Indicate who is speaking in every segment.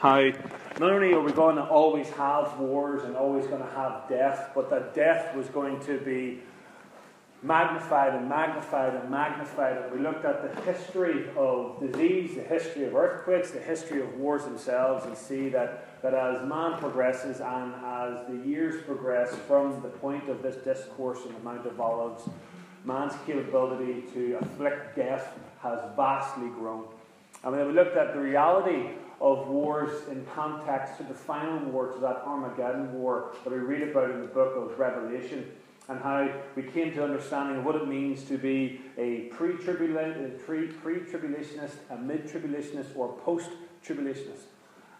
Speaker 1: how not only are we going to always have wars and always going to have death, but that death was going to be magnified and magnified and magnified. And we looked at the history of disease, the history of earthquakes, the history of wars themselves, and see that, that as man progresses and as the years progress from the point of this discourse on the Mount of Olives, man's capability to afflict death has vastly grown. And when we looked at the reality of wars in context to the final war, to that Armageddon war that we read about in the book of Revelation, and how we came to understanding what it means to be a pre-tribulationist, a mid-tribulationist, or post-tribulationist.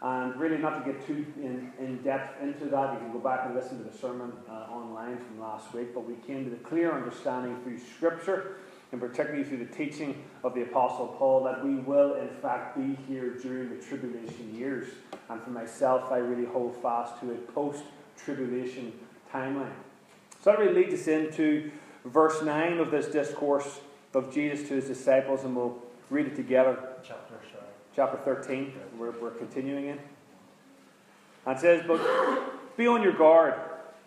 Speaker 1: And really, not to get too in, in depth into that, you can go back and listen to the sermon uh, online from last week. But we came to the clear understanding through Scripture, and particularly through the teaching of the Apostle Paul, that we will, in fact, be here during the tribulation years. And for myself, I really hold fast to a post tribulation timeline. So that really leads us into verse 9 of this discourse of Jesus to his disciples, and we'll read it together.
Speaker 2: Chapter, sorry.
Speaker 1: Chapter 13, we're, we're continuing in. And it says, But be on your guard,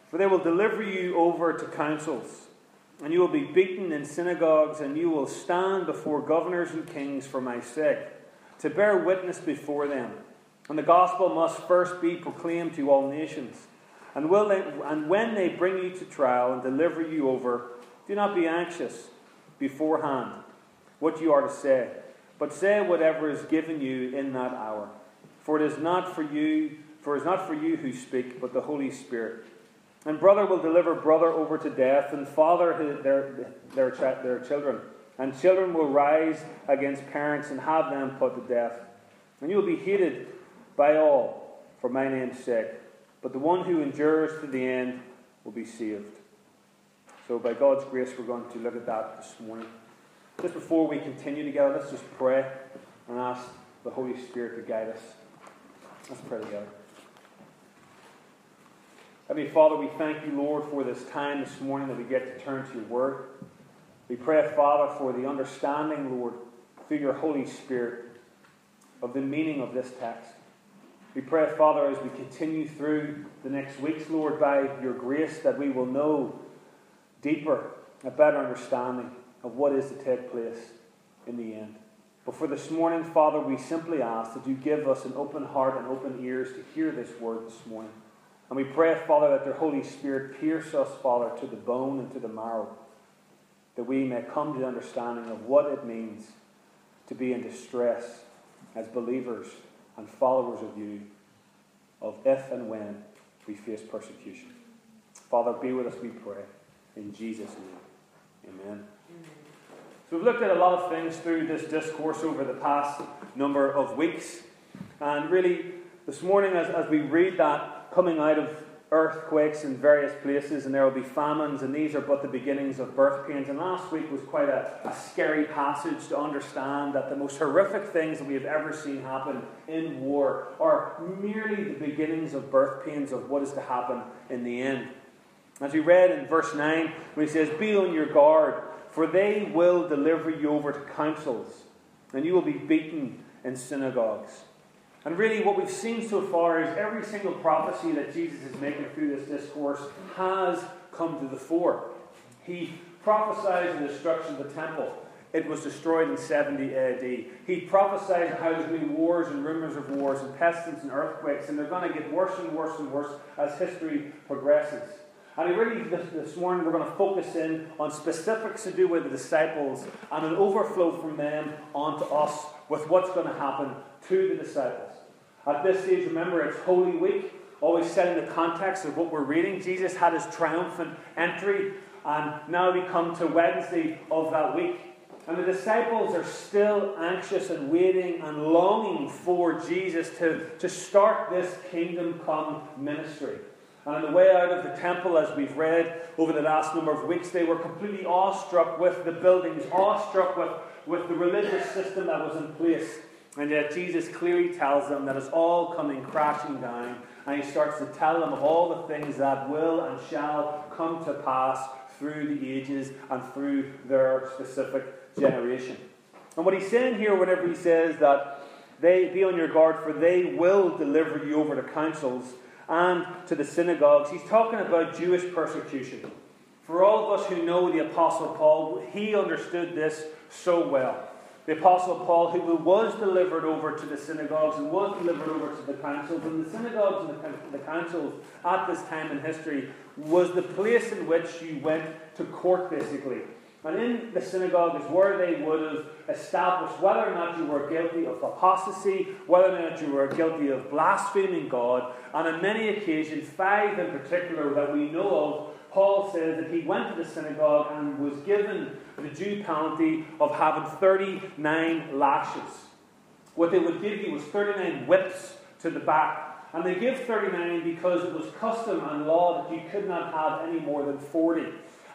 Speaker 1: for they will deliver you over to councils, and you will be beaten in synagogues, and you will stand before governors and kings for my sake, to bear witness before them. And the gospel must first be proclaimed to all nations. And, will they, and when they bring you to trial and deliver you over, do not be anxious beforehand what you are to say, but say whatever is given you in that hour. For it is not for you, for it is not for you who speak, but the Holy Spirit. And brother will deliver brother over to death, and father their, their, their children. And children will rise against parents and have them put to death. And you will be hated by all for my name's sake but the one who endures to the end will be saved. So, by God's grace, we're going to look at that this morning. Just before we continue together, let's just pray and ask the Holy Spirit to guide us. Let's pray together. Heavenly Father, we thank you, Lord, for this time this morning that we get to turn to your word. We pray, Father, for the understanding, Lord, through your Holy Spirit, of the meaning of this text. We pray, Father, as we continue through the next weeks, Lord, by your grace, that we will know deeper, a better understanding of what is to take place in the end. But for this morning, Father, we simply ask that you give us an open heart and open ears to hear this word this morning. And we pray, Father, that the Holy Spirit pierce us, Father, to the bone and to the marrow, that we may come to the understanding of what it means to be in distress as believers and followers of you of if and when we face persecution. Father, be with us, we pray. In Jesus' name. Amen. So we've looked at a lot of things through this discourse over the past number of weeks. And really, this morning, as, as we read that coming out of earthquakes in various places, and there will be famines, and these are but the beginnings of birth pains. And last week was quite a, a, scary passage to understand that the most horrific things that we have ever seen happen in war are merely the beginnings of birth pains of what is to happen in the end. As we read in verse 9, when he says, Be on your guard, for they will deliver you over to councils, and you will be beaten in synagogues. And really, what we've seen so far is every single prophecy that Jesus is making through this discourse has come to the fore. He prophesied the destruction of the temple. It was destroyed in 70 AD. He prophesied how there's going to be wars and rumors of wars and pestilence and earthquakes, and they're going to get worse and worse and worse as history progresses. And really, this, morning, we're going to focus in on specifics to do with the disciples and an overflow from them onto us with what's going to happen to the disciples. At this stage, remember, it's Holy Week, always set in the context of what we're reading. Jesus had his triumphant entry, and now we come to Wednesday of that week. And the disciples are still anxious and waiting and longing for Jesus to, to start this kingdom come ministry. And on the way out of the temple, as we've read over the last number of weeks, they were completely awestruck with the buildings, awestruck with, with the religious system that was in place. And yet Jesus clearly tells them that it's all coming crashing down. And he starts to tell them of all the things that will and shall come to pass through the ages and through their specific generation. And what he's saying here, whenever he says that They be on your guard, for they will deliver you over to councils and to the synagogues. He's talking about Jewish persecution. For all of us who know the Apostle Paul, he understood this so well. The Apostle Paul, who was delivered over to the synagogues and was delivered over to the councils, and the synagogues and the, councils at this time in history was the place in which you went to court, basically. And in the synagogue is where they would have established whether or not you were guilty of apostasy, whether or not you were guilty of blaspheming God. And on many occasions, five in particular that we know of, Paul says that he went to the synagogue and was given the due penalty of having 39 lashes. What they would give you was 39 whips to the back. And they give 39 because it was custom and law that you could not have any more than 40.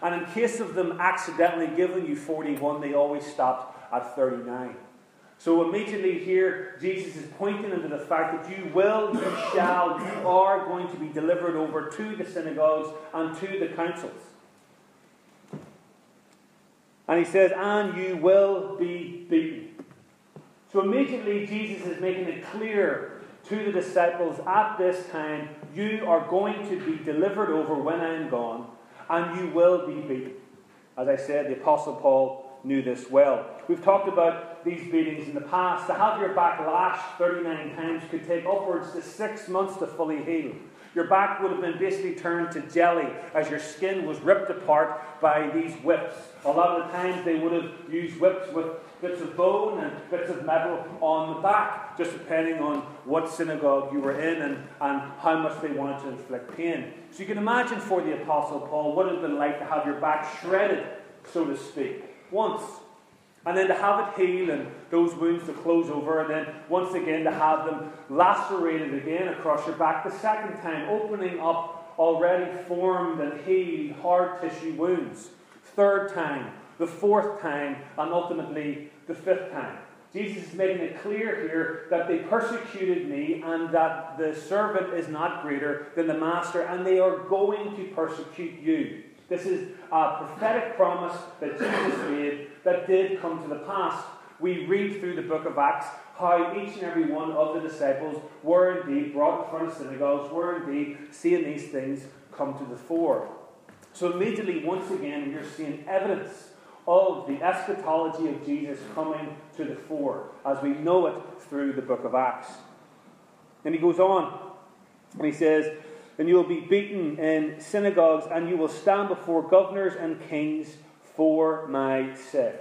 Speaker 1: And in case of them accidentally giving you 41, they always stopped at 39. So immediately here, Jesus is pointing into the fact that you will, you shall, you are going to be delivered over to the synagogues and to the councils. And he says, and you will be beaten. So immediately, Jesus is making it clear to the disciples at this time, you are going to be delivered over when I am gone, and you will be beaten. As I said, the Apostle Paul knew this well. We've talked about these beatings in the past. To have your back lashed 39 times could take upwards to six months to fully heal. Your back would have been basically turned to jelly as your skin was ripped apart by these whips. A lot of the times they would have used whips with bits of bone and bits of metal on the back, just depending on what synagogue you were in and, and how much they wanted to inflict pain. So you can imagine for the Apostle Paul what it would have been like to have your back shredded, so to speak, once. And then to have it heal and those wounds to close over, and then once again to have them lacerated again across your back the second time, opening up already formed and healed hard tissue wounds. Third time, the fourth time, and ultimately the fifth time. Jesus is making it clear here that they persecuted me and that the servant is not greater than the master, and they are going to persecute you. This is a prophetic promise that Jesus made that did come to the pass. We read through the book of Acts how each and every one of the disciples were indeed brought front of synagogues, were indeed seeing these things come to the fore. So immediately, once again, you're seeing evidence of the eschatology of Jesus coming to the fore, as we know it through the book of Acts. And he goes on, and he says, And you will be beaten in synagogues, and you will stand before governors and kings for my sake.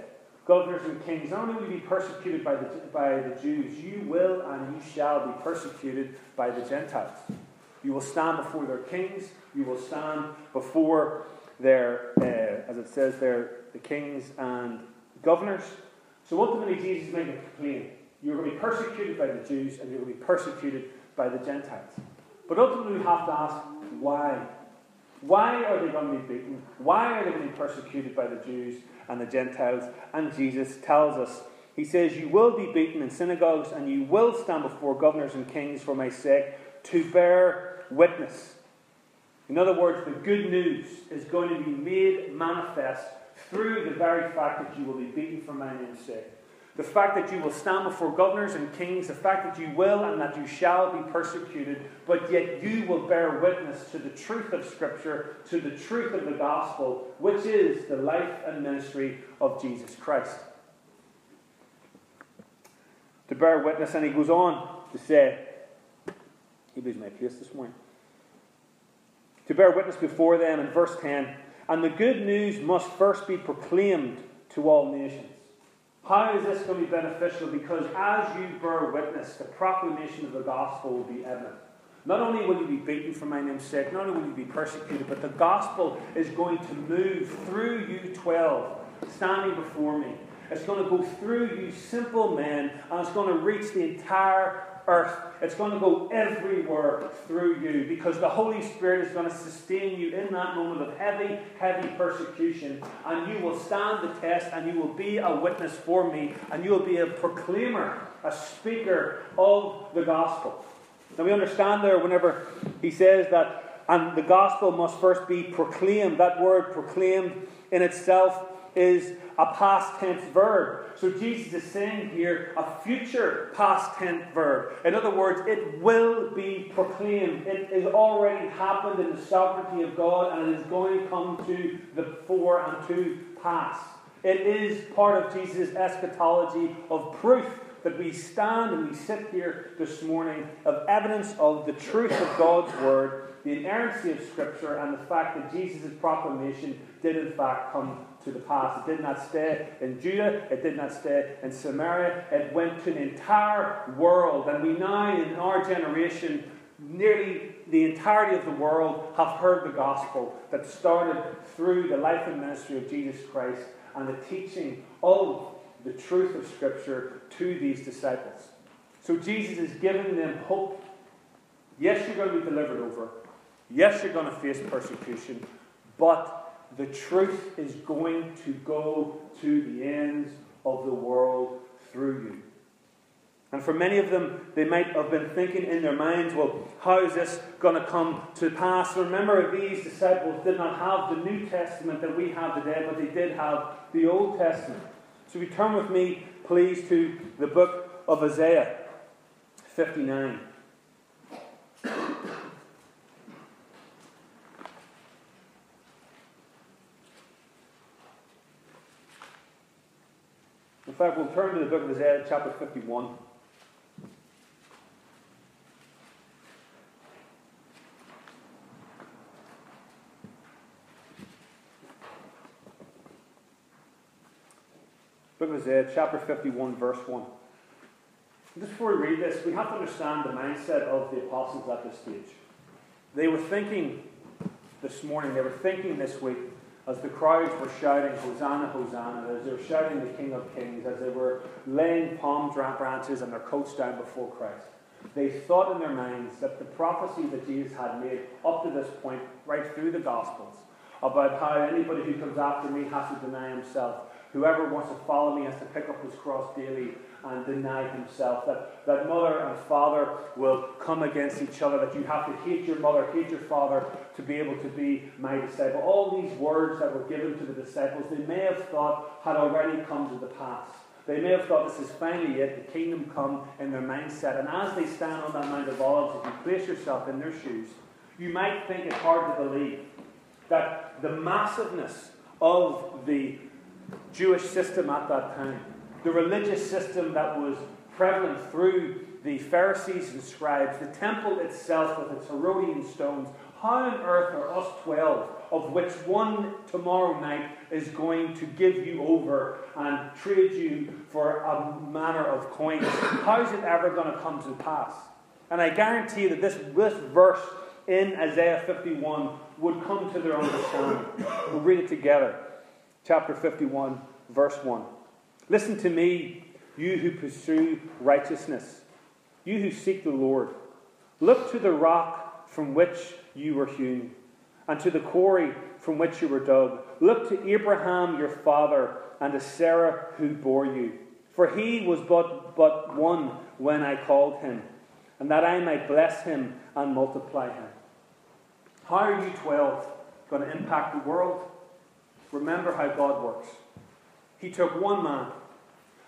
Speaker 1: Governors and kings, not only will you be persecuted by the, by the Jews, you will and you shall be persecuted by the Gentiles. You will stand before their kings, you will stand before their, uh, as it says there, the kings and governors. So ultimately, Jesus is making it plain. You're going to be persecuted by the Jews and you're going to be persecuted by the Gentiles. But ultimately, we have to ask why. Why are they going to be beaten? Why are they going to be persecuted by the Jews and the Gentiles? And Jesus tells us, He says, You will be beaten in synagogues, and you will stand before governors and kings for my sake to bear witness. In other words, the good news is going to be made manifest through the very fact that you will be beaten for my name's sake. The fact that you will stand before governors and kings, the fact that you will and that you shall be persecuted, but yet you will bear witness to the truth of Scripture, to the truth of the gospel, which is the life and ministry of Jesus Christ. To bear witness, and he goes on to say, he lose my place this morning. To bear witness before them in verse 10, and the good news must first be proclaimed to all nations. How is this going to be beneficial? Because as you bear witness, the proclamation of the gospel will be evident. Not only will you be beaten for my name's sake, not only will you be persecuted, but the gospel is going to move through you 12 standing before me. It's going to go through you simple men, and it's going to reach the entire earth. It's going to go everywhere through you because the Holy Spirit is going to sustain you in that moment of heavy, heavy persecution. And you will stand the test and you will be a witness for me and you will be a proclaimer, a speaker of the gospel. Now we understand there whenever he says that, and the gospel must first be proclaimed. That word proclaimed in itself is a past tense verb. So Jesus is saying here a future past tense verb. In other words, it will be proclaimed. It has already happened in the sovereignty of God and it is going to come to the fore and to pass. It is part of Jesus' eschatology of proof that we stand and we sit here this morning of evidence of the truth of God's word, the inerrancy of Scripture, and the fact that Jesus' proclamation did in fact come to the past. It did not stay in Judah, it did not stay in Samaria, it went to the entire world. And we now, in our generation, nearly the entirety of the world have heard the gospel that started through the life and ministry of Jesus Christ and the teaching of the truth of Scripture to these disciples. So Jesus is giving them hope. Yes, you're going to be delivered over. Yes, you're going to face persecution. But the truth is going to go to the ends of the world through you. And for many of them, they might have been thinking in their minds, well, how is this going to come to pass? Remember, these disciples did not have the New Testament that we have today, but they did have the Old Testament. So we turn with me, please, to the book of Isaiah 59. Fact, we'll turn to the book of Isaiah, chapter 51. Book of Isaiah, chapter 51, verse 1. Just before we read this, we have to understand the mindset of the apostles at this stage. They were thinking this morning, they were thinking this week, as the crowds were shouting, Hosanna, Hosanna, as they were shouting the King of Kings, as they were laying palm branches and their coats down before Christ. They thought in their minds that the prophecy that Jesus had made up to this point, right through the Gospels, about how anybody who comes after me has to deny himself, Whoever wants to follow me has to pick up his cross daily and deny himself. That, that mother and father will come against each other. That you have to hate your mother, hate your father to be able to be my disciple. All these words that were given to the disciples, they may have thought had already come to the pass. They may have thought this is finally it, the kingdom come in their mindset. And as they stand on that Mount of Olives, if you place yourself in their shoes, you might think it's hard to believe that the massiveness of the Jewish system at that time, the religious system that was prevalent through the Pharisees and scribes, the temple itself with its Herodian stones. How on earth are us 12, of which one tomorrow night is going to give you over and trade you for a manner of coins? How is it ever going to come to pass? And I guarantee you that this, this verse in Isaiah 51 would come to their understanding. We'll read it together chapter 51, verse 1. Listen to me, you who pursue righteousness, you who seek the Lord. Look to the rock from which you were hewn, and to the quarry from which you were dug. Look to Abraham your father, and to Sarah who bore you. For he was but, but one when I called him, and that I might bless him and multiply him. How are you 12 going to impact the world? Remember how God works. He took one man,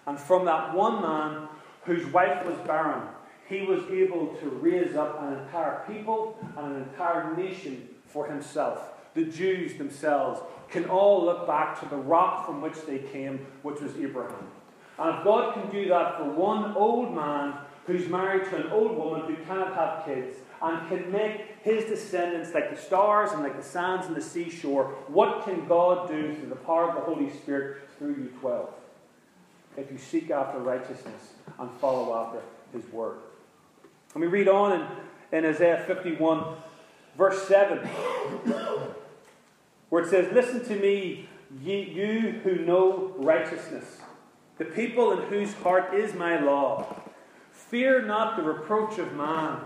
Speaker 1: and from that one man, whose wife was barren, he was able to raise up an entire people and an entire nation for himself. The Jews themselves can all look back to the rock from which they came, which was Abraham. And if God can do that for one old man who's married to an old woman who cannot have kids, and can make his descendants like the stars and like the sands on the seashore. What can God do through the power of the Holy Spirit through you 12? If you seek after righteousness and follow after his word. And we read on in, in Isaiah 51, verse 7, where it says, Listen to me, ye, you who know righteousness, the people in whose heart is my law. Fear not the reproach of man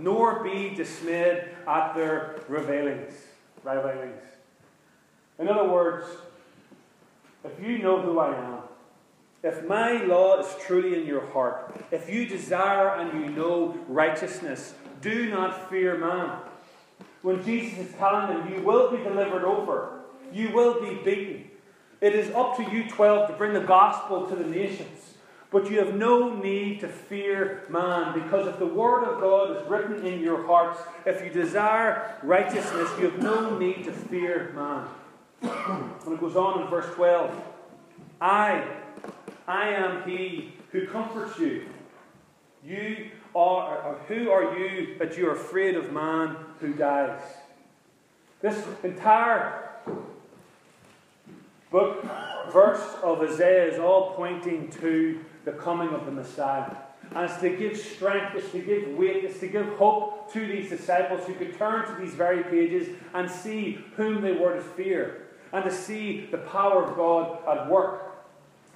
Speaker 1: nor be dismayed at their revilings. revilings. In other words, if you know who I am, if my law is truly in your heart, if you desire and you know righteousness, do not fear man. When Jesus is telling them, you will be delivered over, you will be beaten, It is up to you, 12, to bring the gospel to the nations. But you have no need to fear man, because if the word of God is written in your hearts, if you desire righteousness, you have no need to fear man. And it goes on in verse 12 I, I am he who comforts you. You are, who are you that you are afraid of man who dies? This entire book, verse of Isaiah is all pointing to the coming of the Messiah. And it's to give strength, it's to give weight, it's to give hope to these disciples who could turn to these very pages and see whom they were to fear and to see the power of God at work.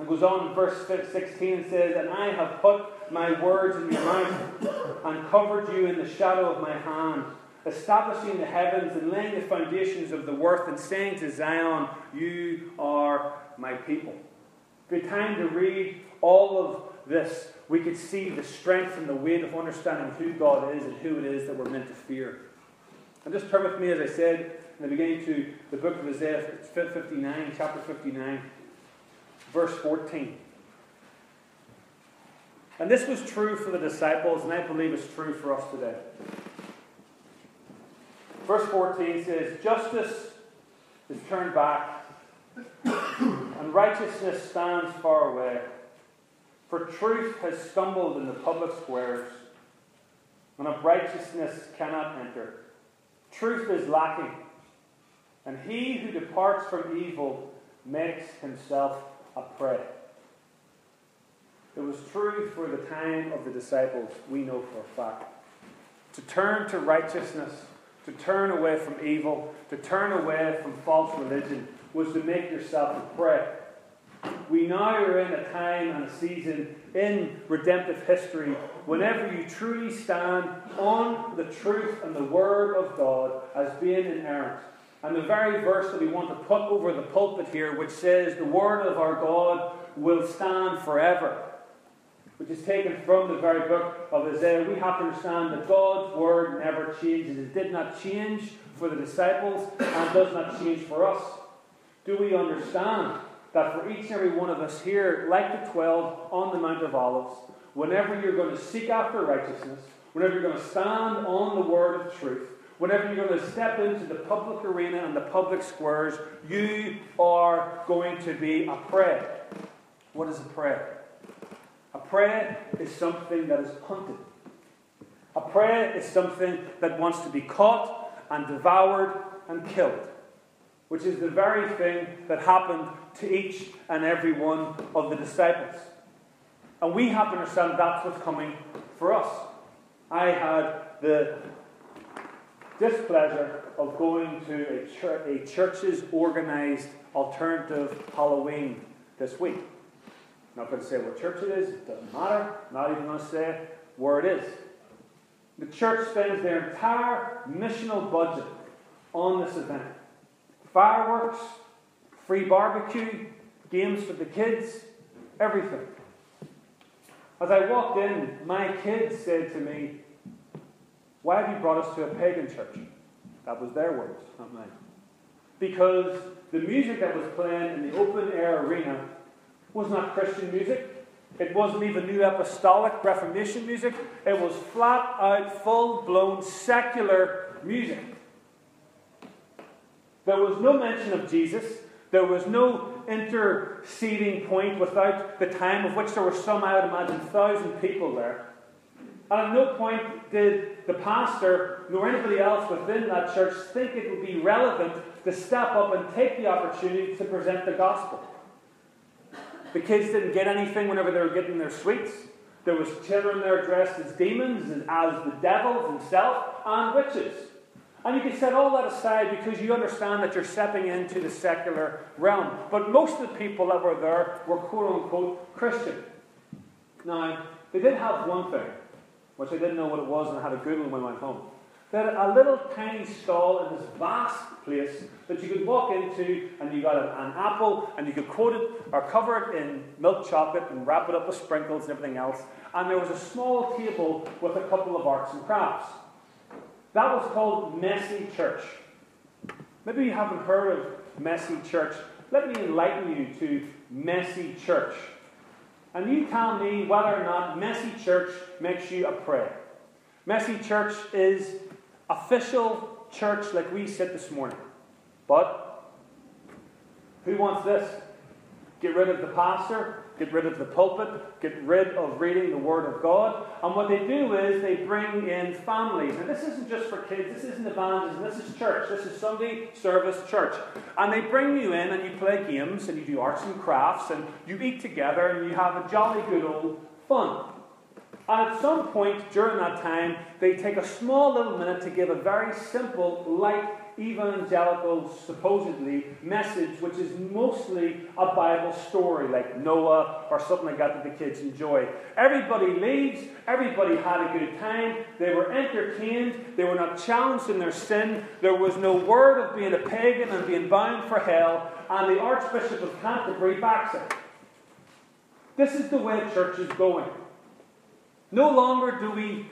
Speaker 1: It goes on in verse 16 and says, And I have put my words in your mouth and covered you in the shadow of my hand, establishing the heavens and laying the foundations of the earth and saying to Zion, You are my people. Good time to read all of this, we could see the strength and the weight of understanding who God is and who it is that we're meant to fear. And just turn with me, as I said, in the beginning to the book of Isaiah 59, chapter 59, verse 14. And this was true for the disciples, and I believe it's true for us today. Verse 14 says, Justice is turned back, and righteousness stands far away. For truth has stumbled in the public squares, and of righteousness cannot enter. Truth is lacking and he who departs from evil makes himself a prey. It was true for the time of the disciples, we know for a fact. To turn to righteousness, to turn away from evil, to turn away from false religion, was to make yourself a prey. We now are in a time and a season in redemptive history whenever you truly stand on the truth and the Word of God as being inerrant and the very verse that we want to put over the pulpit here, which says, The word of our God will stand forever, which is taken from the very book of Isaiah, we have to understand that God's word never changes. It did not change for the disciples and does not change for us. Do we understand that for each and every one of us here, like the 12 on the Mount of Olives, whenever you're going to seek after righteousness, whenever you're going to stand on the word of truth, Whenever you're going to step into the public arena and the public squares, you are going to be a prey. What is a prey? A prey is something that is hunted. A prey is something that wants to be caught and devoured and killed, which is the very thing that happened to each and every one of the disciples. And we have to understand that's what's coming for us. I had the displeasure of going to a, church, a church's organized alternative Halloween this week. I'm not going to say what church it is, it doesn't matter. I'm not even going to say where it is. The church spends their entire missional budget on this event fireworks, free barbecue, games for the kids, everything. As I walked in, my kids said to me, why have you brought us to a pagan church? That was their words, not mine. Because the music that was playing in the open air arena was not Christian music. It wasn't even New Apostolic Reformation music. It was flat out, full blown secular music. There was no mention of Jesus. There was no interceding point without the time of which there were some, I would imagine, thousand people there. And at no point did the pastor nor anybody else within that church think it would be relevant to step up and take the opportunity to present the gospel. The kids didn't get anything whenever they were getting their sweets. There was children there dressed as demons, and as the devil himself, and witches. And you can set all that aside because you understand that you're stepping into the secular realm. But most of the people that were there were quote unquote Christian. Now, they did have one thing which I didn't know what it was and I had to Google when I went home. They had a little tiny stall in this vast place that you could walk into and you got an apple and you could coat it or cover it in milk chocolate and wrap it up with sprinkles and everything else. And there was a small table with a couple of arts and crafts. That was called Messy Church. Maybe you haven't heard of Messy Church. let me enlighten you to messy church. And you tell me whether or not messy church makes you a prayer. Messy church is official church like we sit this morning. But who wants this? Get rid of the pastor, get rid of the pulpit, get rid of reading the Word of God. And what they do is they bring in families. And this isn't just for kids, this isn't evangelism, this is church. This is Sunday service church. And they bring you in and you play games and you do arts and crafts and you eat together and you have a jolly good old fun. And at some point during that time, they take a small little minute to give a very simple, light, evangelical, supposedly, message, which is mostly a Bible story, like Noah or something like that that the kids enjoy. Everybody leaves, everybody had a good time, they were entertained, they were not challenged in their sin, there was no word of being a pagan and being bound for hell, and the Archbishop of Canterbury backs it. This is the way the church is going. No longer do we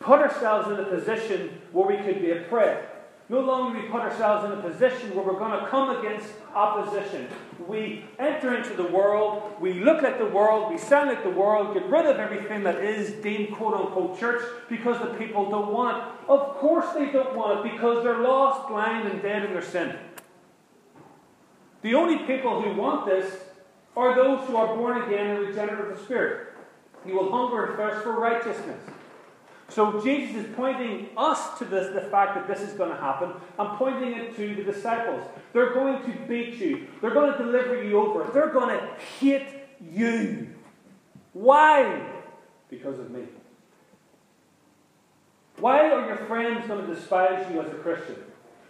Speaker 1: put ourselves in a position where we could be a prey. No longer we put ourselves in a position where we're going to come against opposition. We enter into the world, we look at the world, we sound like the world, get rid of everything that is deemed quote unquote church because the people don't want it. Of course they don't want it because they're lost, blind, and dead in their sin. The only people who want this are those who are born again and regenerate of the Spirit. You will hunger and thirst for righteousness. So Jesus is pointing us to this, the fact that this is going to happen and pointing it to the disciples. They're going to beat you. They're going to deliver you over. They're going to hate you. Why? Because of me. Why are your friends going to despise you as a Christian?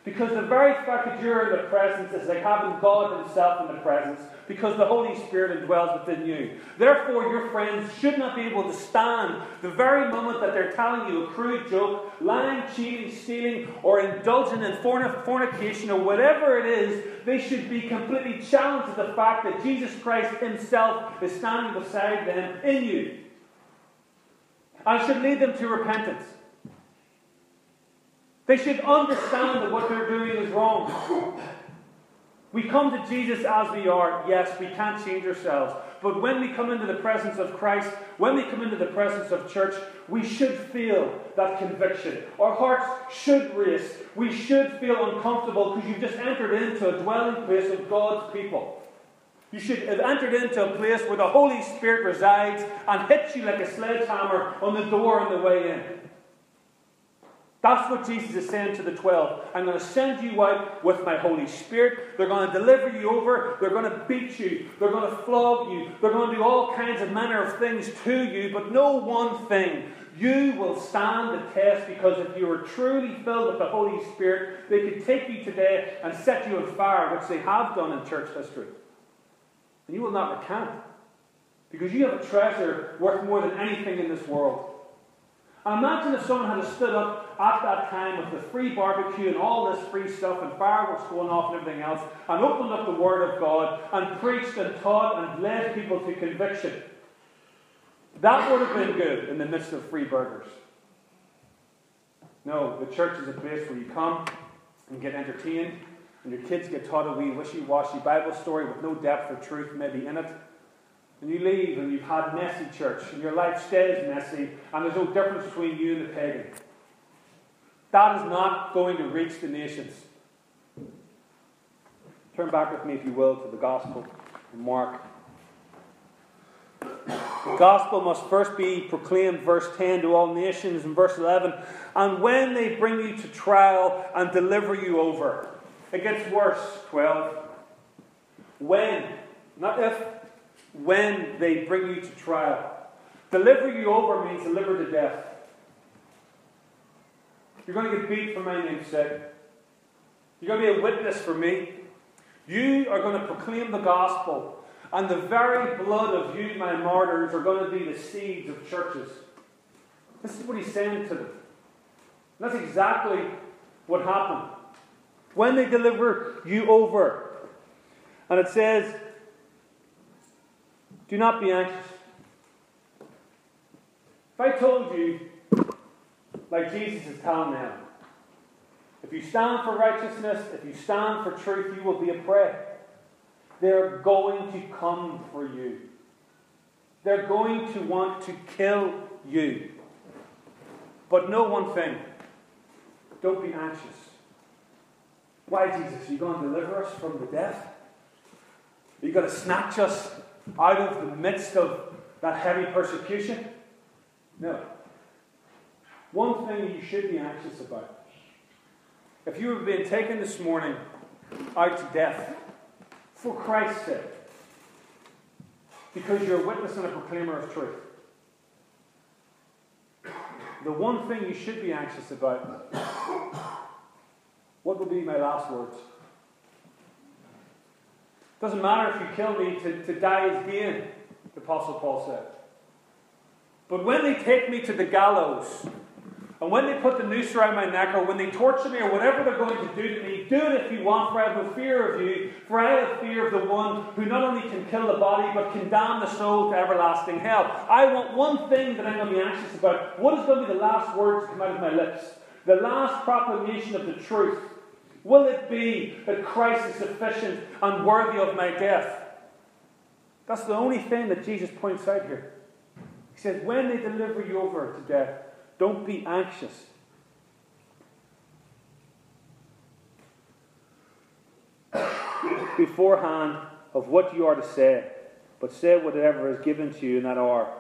Speaker 1: Because the very fact that you're in the presence is like having God Himself in the presence, because the Holy Spirit indwells within you. Therefore, your friends should not be able to stand the very moment that they're telling you a crude joke, lying, cheating, stealing, or indulging in fornication, or whatever it is. They should be completely challenged to the fact that Jesus Christ Himself is standing beside them in you. And should lead them to repentance. They should understand that what they're doing is wrong. We come to Jesus as we are. Yes, we can't change ourselves. But when we come into the presence of Christ, when we come into the presence of church, we should feel that conviction. Our hearts should race. We should feel uncomfortable because you've just entered into a dwelling place of God's people. You should have entered into a place where the Holy Spirit resides and hits you like a sledgehammer on the door on the way in. That's what Jesus is saying to the 12. I'm going to send you out with my Holy Spirit. They're going to deliver you over. They're going to beat you. They're going to flog you. They're going to do all kinds of manner of things to you. But no one thing. You will stand the test because if you are truly filled with the Holy Spirit, they could take you today and set you on fire, which they have done in church history. And you will not recant. Because you have a treasure worth more than anything in this world. Imagine if someone had stood up at that time with the free barbecue and all this free stuff and fireworks going off and everything else and opened up the Word of God and preached and taught and led people to conviction. That would have been good in the midst of free burgers. No, the church is a place where you come and get entertained, and your kids get taught a wee wishy washy Bible story with no depth or truth maybe in it and you leave and you've had messy church and your life stays messy and there's no difference between you and the pagan. That is not going to reach the nations. Turn back with me, if you will, to the Gospel of Mark. The gospel must first be proclaimed, verse 10, to all nations, and verse 11. And when they bring you to trial and deliver you over, it gets worse, 12. When, not if, when they bring you to trial. Deliver you over means deliver to death. You're going to get beat for my name's sake. You're going to be a witness for me. You are going to proclaim the gospel. And the very blood of you, my martyrs, are going to be the seeds of churches. This is what he's saying to them. And that's exactly what happened. When they deliver you over. And it says, do not be anxious. If I told you, like Jesus is telling them, if you stand for righteousness, if you stand for truth, you will be a prey. they're going to come for you. They're going to want to kill you. But know one thing don't be anxious. Why, Jesus? Are you going to deliver us from the death? Are you going to snatch us out of the midst of that heavy persecution? No. One thing you should be anxious about. If you have been taken this morning out to death for Christ's sake, because you're a witness and a proclaimer of truth, the one thing you should be anxious about what will be my last words? Doesn't matter if you kill me, to, to die is gain, the Apostle Paul said. But when they take me to the gallows, and when they put the noose around my neck, or when they torture me, or whatever they're going to do to me, do it if you want, for I have no fear of you. For I have fear of the one who not only can kill the body, but can damn the soul to everlasting hell. I want one thing that I'm going to be anxious about. What is going to be the last words to come out of my lips? The last proclamation of the truth. Will it be that Christ is sufficient and worthy of my death? That's the only thing that Jesus points out here. He says, when they deliver you over to death, don't be anxious. Beforehand of what you are to say, but say whatever is given to you in that hour.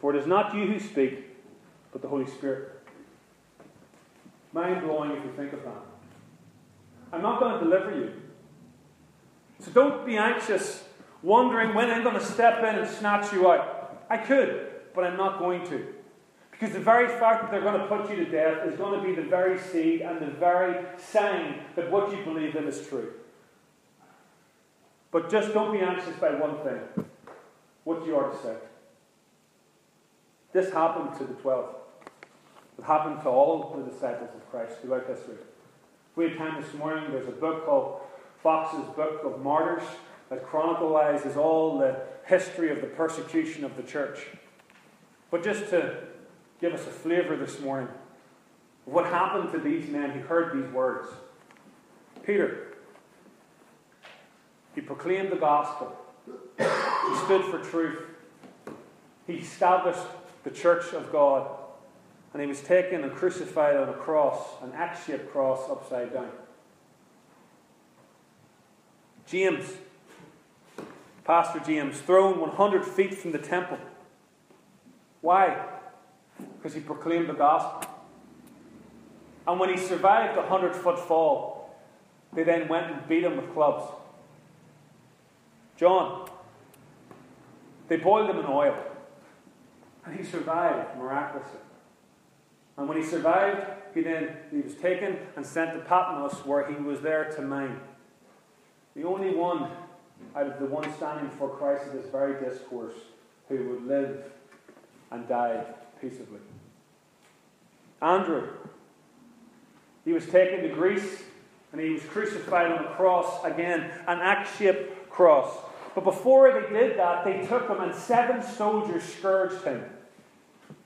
Speaker 1: For it is not you who speak, but the Holy Spirit. Mind blowing if you think of that. I'm not going to deliver you. So don't be anxious, wondering when I'm going to step in and snatch you out. I could, but I'm not going to. Because the very fact that they're going to put you to death is going to be the very seed and the very sign that what you believe in is true. But just don't be anxious by one thing what you are to say. This happened to the twelve. It happened to all the disciples of Christ throughout history. We had time this morning, there's a book called Foxe's Book of Martyrs that chronicles all the history of the persecution of the church. But just to give us a flavour this morning what happened to these men who heard these words. Peter, he proclaimed the gospel, he stood for truth, he established the church of God, and he was taken and crucified on a cross, an X shaped cross upside down. James, Pastor James, thrown 100 feet from the temple. Why? because he proclaimed the gospel. And when he survived a hundred foot fall, they then went and beat him with clubs. John, they boiled him in oil, and he survived miraculously. And when he survived, he then he was taken and sent to Patmos, where he was there to mine. The only one out of the one standing before Christ at this very discourse who would live and die peaceably. Andrew, he was taken to Greece and he was crucified on a cross again, an axe shaped cross. But before they did that, they took him and seven soldiers scourged him.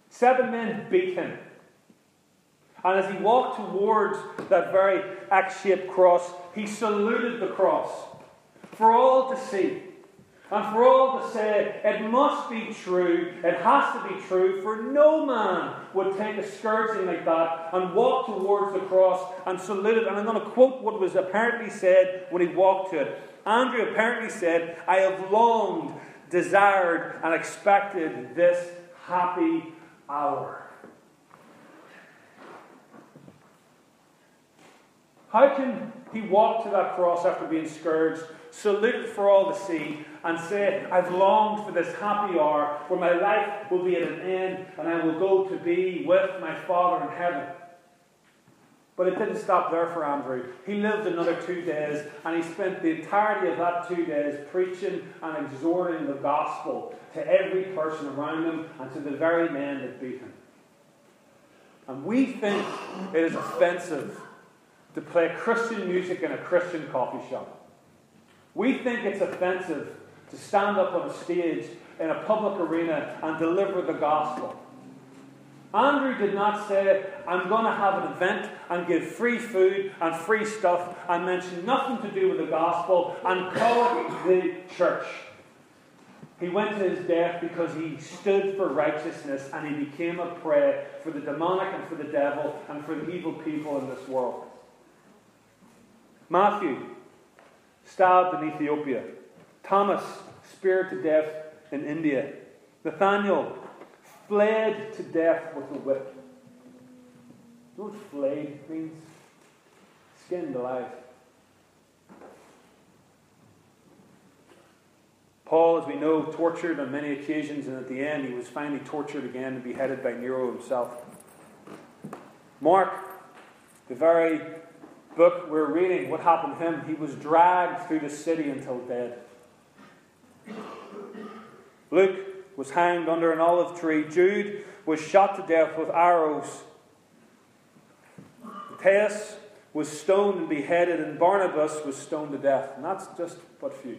Speaker 1: Seven men beat him. And as he walked towards that very axe shaped cross, he saluted the cross for all to see. And for all to say, it must be true, it has to be true, for no man would take a scourging like that and walk towards the cross and salute it. And I'm going to quote what was apparently said when he walked to it. Andrew apparently said, I have longed, desired, and expected this happy hour. How can he walk to that cross after being scourged, salute for all to see, and say, I've longed for this happy hour where my life will be at an end and I will go to be with my Father in heaven. But it didn't stop there for Andrew. He lived another two days and he spent the entirety of that two days preaching and exhorting the gospel to every person around him and to the very man that beat him. And we think it is offensive to play Christian music in a Christian coffee shop. We think it's offensive to stand up on a stage in a public arena and deliver the gospel. Andrew did not say, I'm going to have an event and give free food and free stuff and mention nothing to do with the gospel and call it the church. He went to his death because he stood for righteousness and he became a prey for the demonic and for the devil and for the evil people in this world. Matthew, stabbed in Ethiopia. Thomas, speared to death in India. Nathaniel, fled to death with a whip. You know what flayed means? Skinned alive. Paul, as we know, tortured on many occasions, and at the end he was finally tortured again and beheaded by Nero himself. Mark, the very book we're reading, what happened to him? He was dragged through the city until dead. Luke was hanged under an olive tree. Jude was shot to death with arrows. Matthias was stoned and beheaded, and Barnabas was stoned to death. And that's just but few.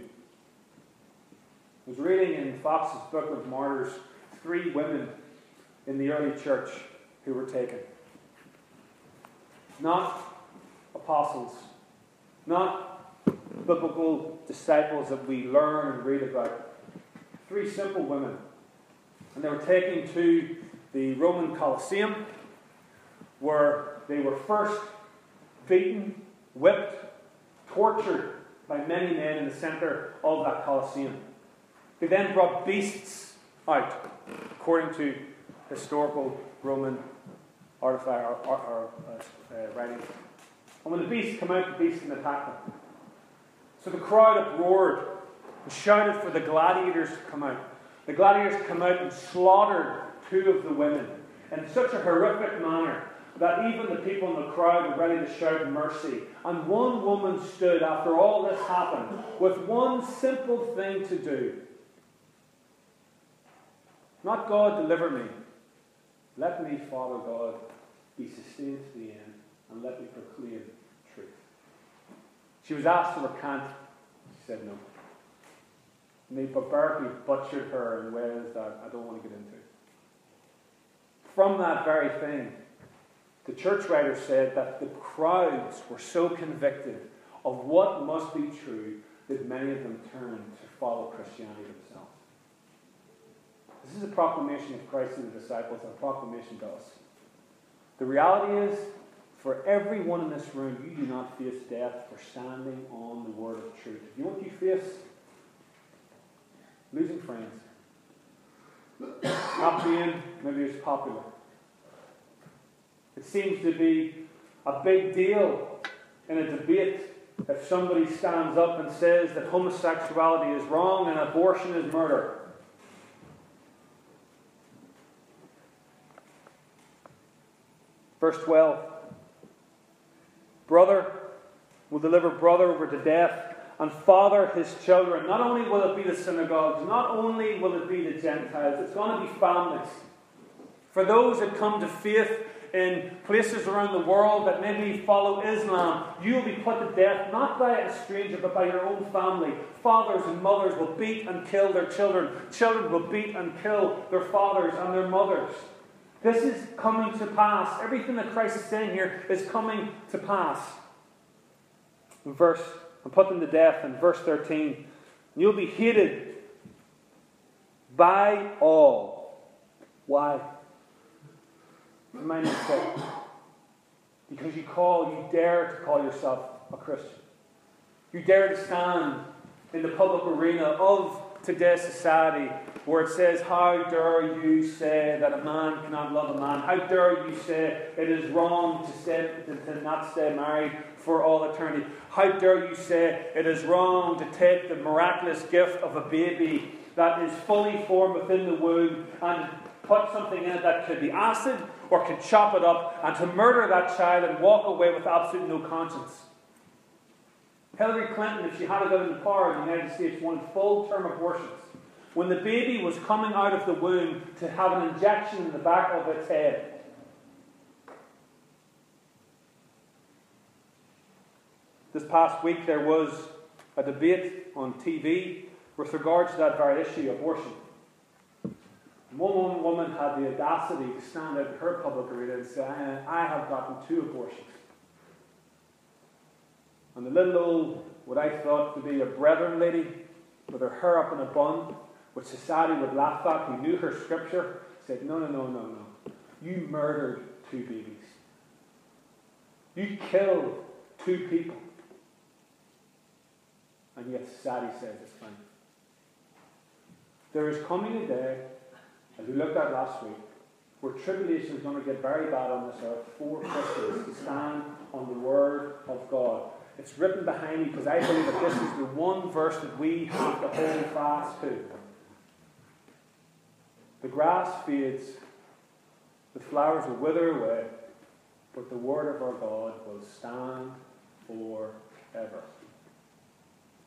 Speaker 1: I was reading in Foxe's Book of Martyrs three women in the early church who were taken. Not apostles, not biblical disciples that we learn and read about. Three simple women. And they were taken to the Roman Colosseum, where they were first beaten, whipped, tortured by many men in the centre of that Colosseum. They then brought beasts out, according to historical Roman artifact or, or, or uh, writings. And when the beasts come out, the beasts can attack them. So the crowd uproared and shouted for the gladiators to come out. The gladiators come out and slaughtered two of the women in such a horrific manner that even the people in the crowd were ready to shout mercy. And one woman stood after all this happened with one simple thing to do. Not God deliver me. Let me, Father God, be sustained to the end and let me proclaim truth. She was asked to recant. She said no. And they barbarically butchered her in ways that I don't want to get into. From that very thing, the church writer said that the crowds were so convicted of what must be true that many of them turned to follow Christianity themselves. This is a proclamation of Christ to the disciples and a proclamation to us. The reality is, for every one in this room, you do not face death for standing on the word of truth. You know what you face? Losing friends. Not being maybe as popular. It seems to be a big deal in a debate if somebody stands up and says that homosexuality is wrong and abortion is murder. Verse 12 Brother will deliver brother over to death, and father his children. Not only will it be the synagogues, not only will it be the Gentiles, it's going to be families. For those that come to faith in places around the world that maybe follow Islam, you will be put to death not by a stranger but by your own family. Fathers and mothers will beat and kill their children. Children will beat and kill their fathers and their mothers. This is coming to pass. Everything that Christ is saying here is coming to pass. In verse, and put them to death in verse 13. You'll be hated by all. Why? You might not. Because you call, you dare to call yourself a Christian. You dare to stand in the public arena of today's society where it says, How dare you say that a man cannot love a man? How dare you say it is wrong to, stay, to, to not stay married for all eternity? How dare you say it is wrong to take the miraculous gift of a baby that is fully formed within the womb and put something in it that could be acid or can chop it up and to murder that child and walk away with absolutely no conscience? Hillary Clinton, if she had got into power in the United States, wanted full term abortions. When the baby was coming out of the womb to have an injection in the back of its head. This past week there was a debate on TV with regard to that very issue, abortion. One woman had the audacity to stand out in her public arena and say, I have gotten two abortions. And the little old, what I thought to be a brethren lady, with her hair up in a bun, which society would laugh at, who knew her scripture, said, No, no, no, no, no. You murdered two babies. You killed two people. And yet society says it's fine. There is coming a day, as we looked at last week, where tribulation is going to get very bad on this earth for Christians to stand on the Word of God. It's written behind me because I believe that this is the one verse that we have to hold fast to. The grass fades, the flowers will wither away, but the word of our God will stand forever.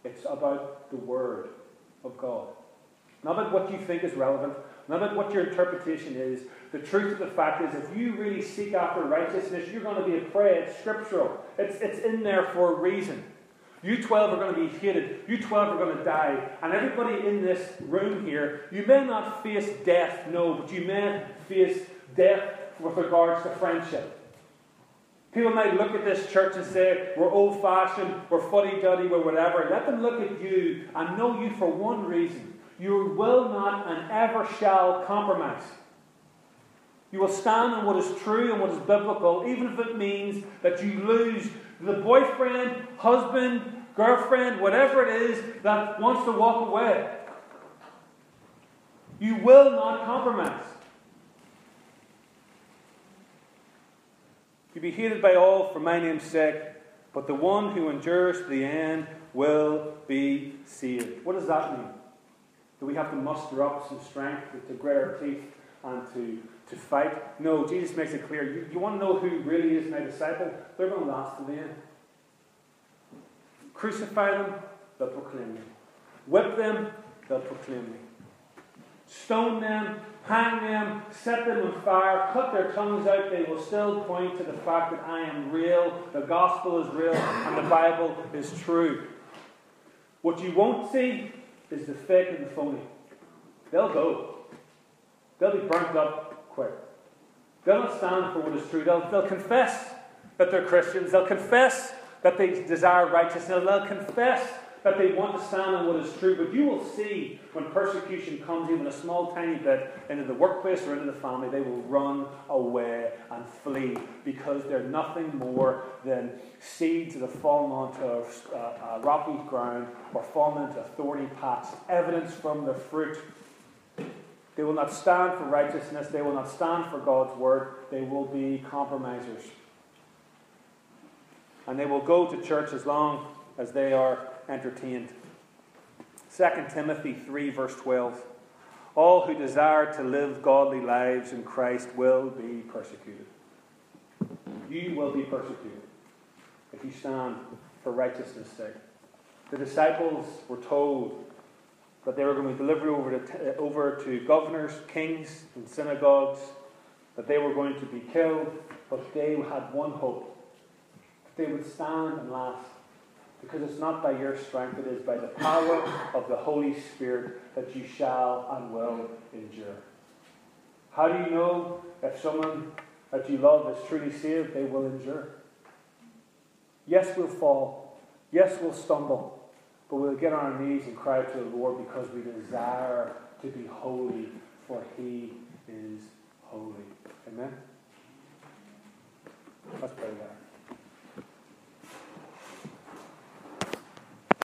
Speaker 1: It's about the word of God. Not about what you think is relevant, not about what your interpretation is. The truth of the fact is, if you really seek after righteousness, you're going to be a prey. It's scriptural, it's, it's in there for a reason. You 12 are going to be hated. You 12 are going to die. And everybody in this room here, you may not face death, no, but you may face death with regards to friendship. People might look at this church and say, we're old fashioned, we're fuddy duddy, we're whatever. Let them look at you and know you for one reason you will not and ever shall compromise. You will stand on what is true and what is biblical, even if it means that you lose the boyfriend, husband, girlfriend, whatever it is that wants to walk away. You will not compromise. You'll be hated by all for my name's sake, but the one who endures to the end will be saved. What does that mean? Do we have to muster up some strength to, grit our teeth and to, to fight? No, Jesus makes it clear. You, you want to know who really is my disciple? They're going to last to the end. Crucify them, they'll proclaim me. Whip them, they'll proclaim me. Stone them, hang them, set them on fire, cut their tongues out, they will still point to the fact that I am real, the gospel is real, and the Bible is true. What you won't see is the fake and the phony. They'll go. They'll be burnt up quick. They'll not stand for what is true. They'll, they'll confess that they're Christians. They'll confess that they desire righteousness. They'll confess that they want to stand on what is true. But you will see when persecution comes, even a small tiny bit, into the workplace or into the family, they will run away and flee because they're nothing more than seeds that have fallen onto uh, uh, rocky ground or fallen into thorny paths. Evidence from the fruit. They will not stand for righteousness. They will not stand for God's word. They will be compromisers. And they will go to church as long as they are entertained. 2 Timothy 3, verse 12. All who desire to live godly lives in Christ will be persecuted. You will be persecuted if you stand for righteousness' sake. The disciples were told that they were going to be delivered over to, over to governors, kings, and synagogues, that they were going to be killed, but they had one hope that they would stand and last because it's not by your strength, it is by the power of the Holy Spirit that you shall and will endure. How do you know if someone that you love is truly saved? They will endure. Yes, we'll fall. Yes, we'll stumble. But we'll get on our knees and cry to the Lord because we desire to be holy, for He is holy. Amen? Let's pray that.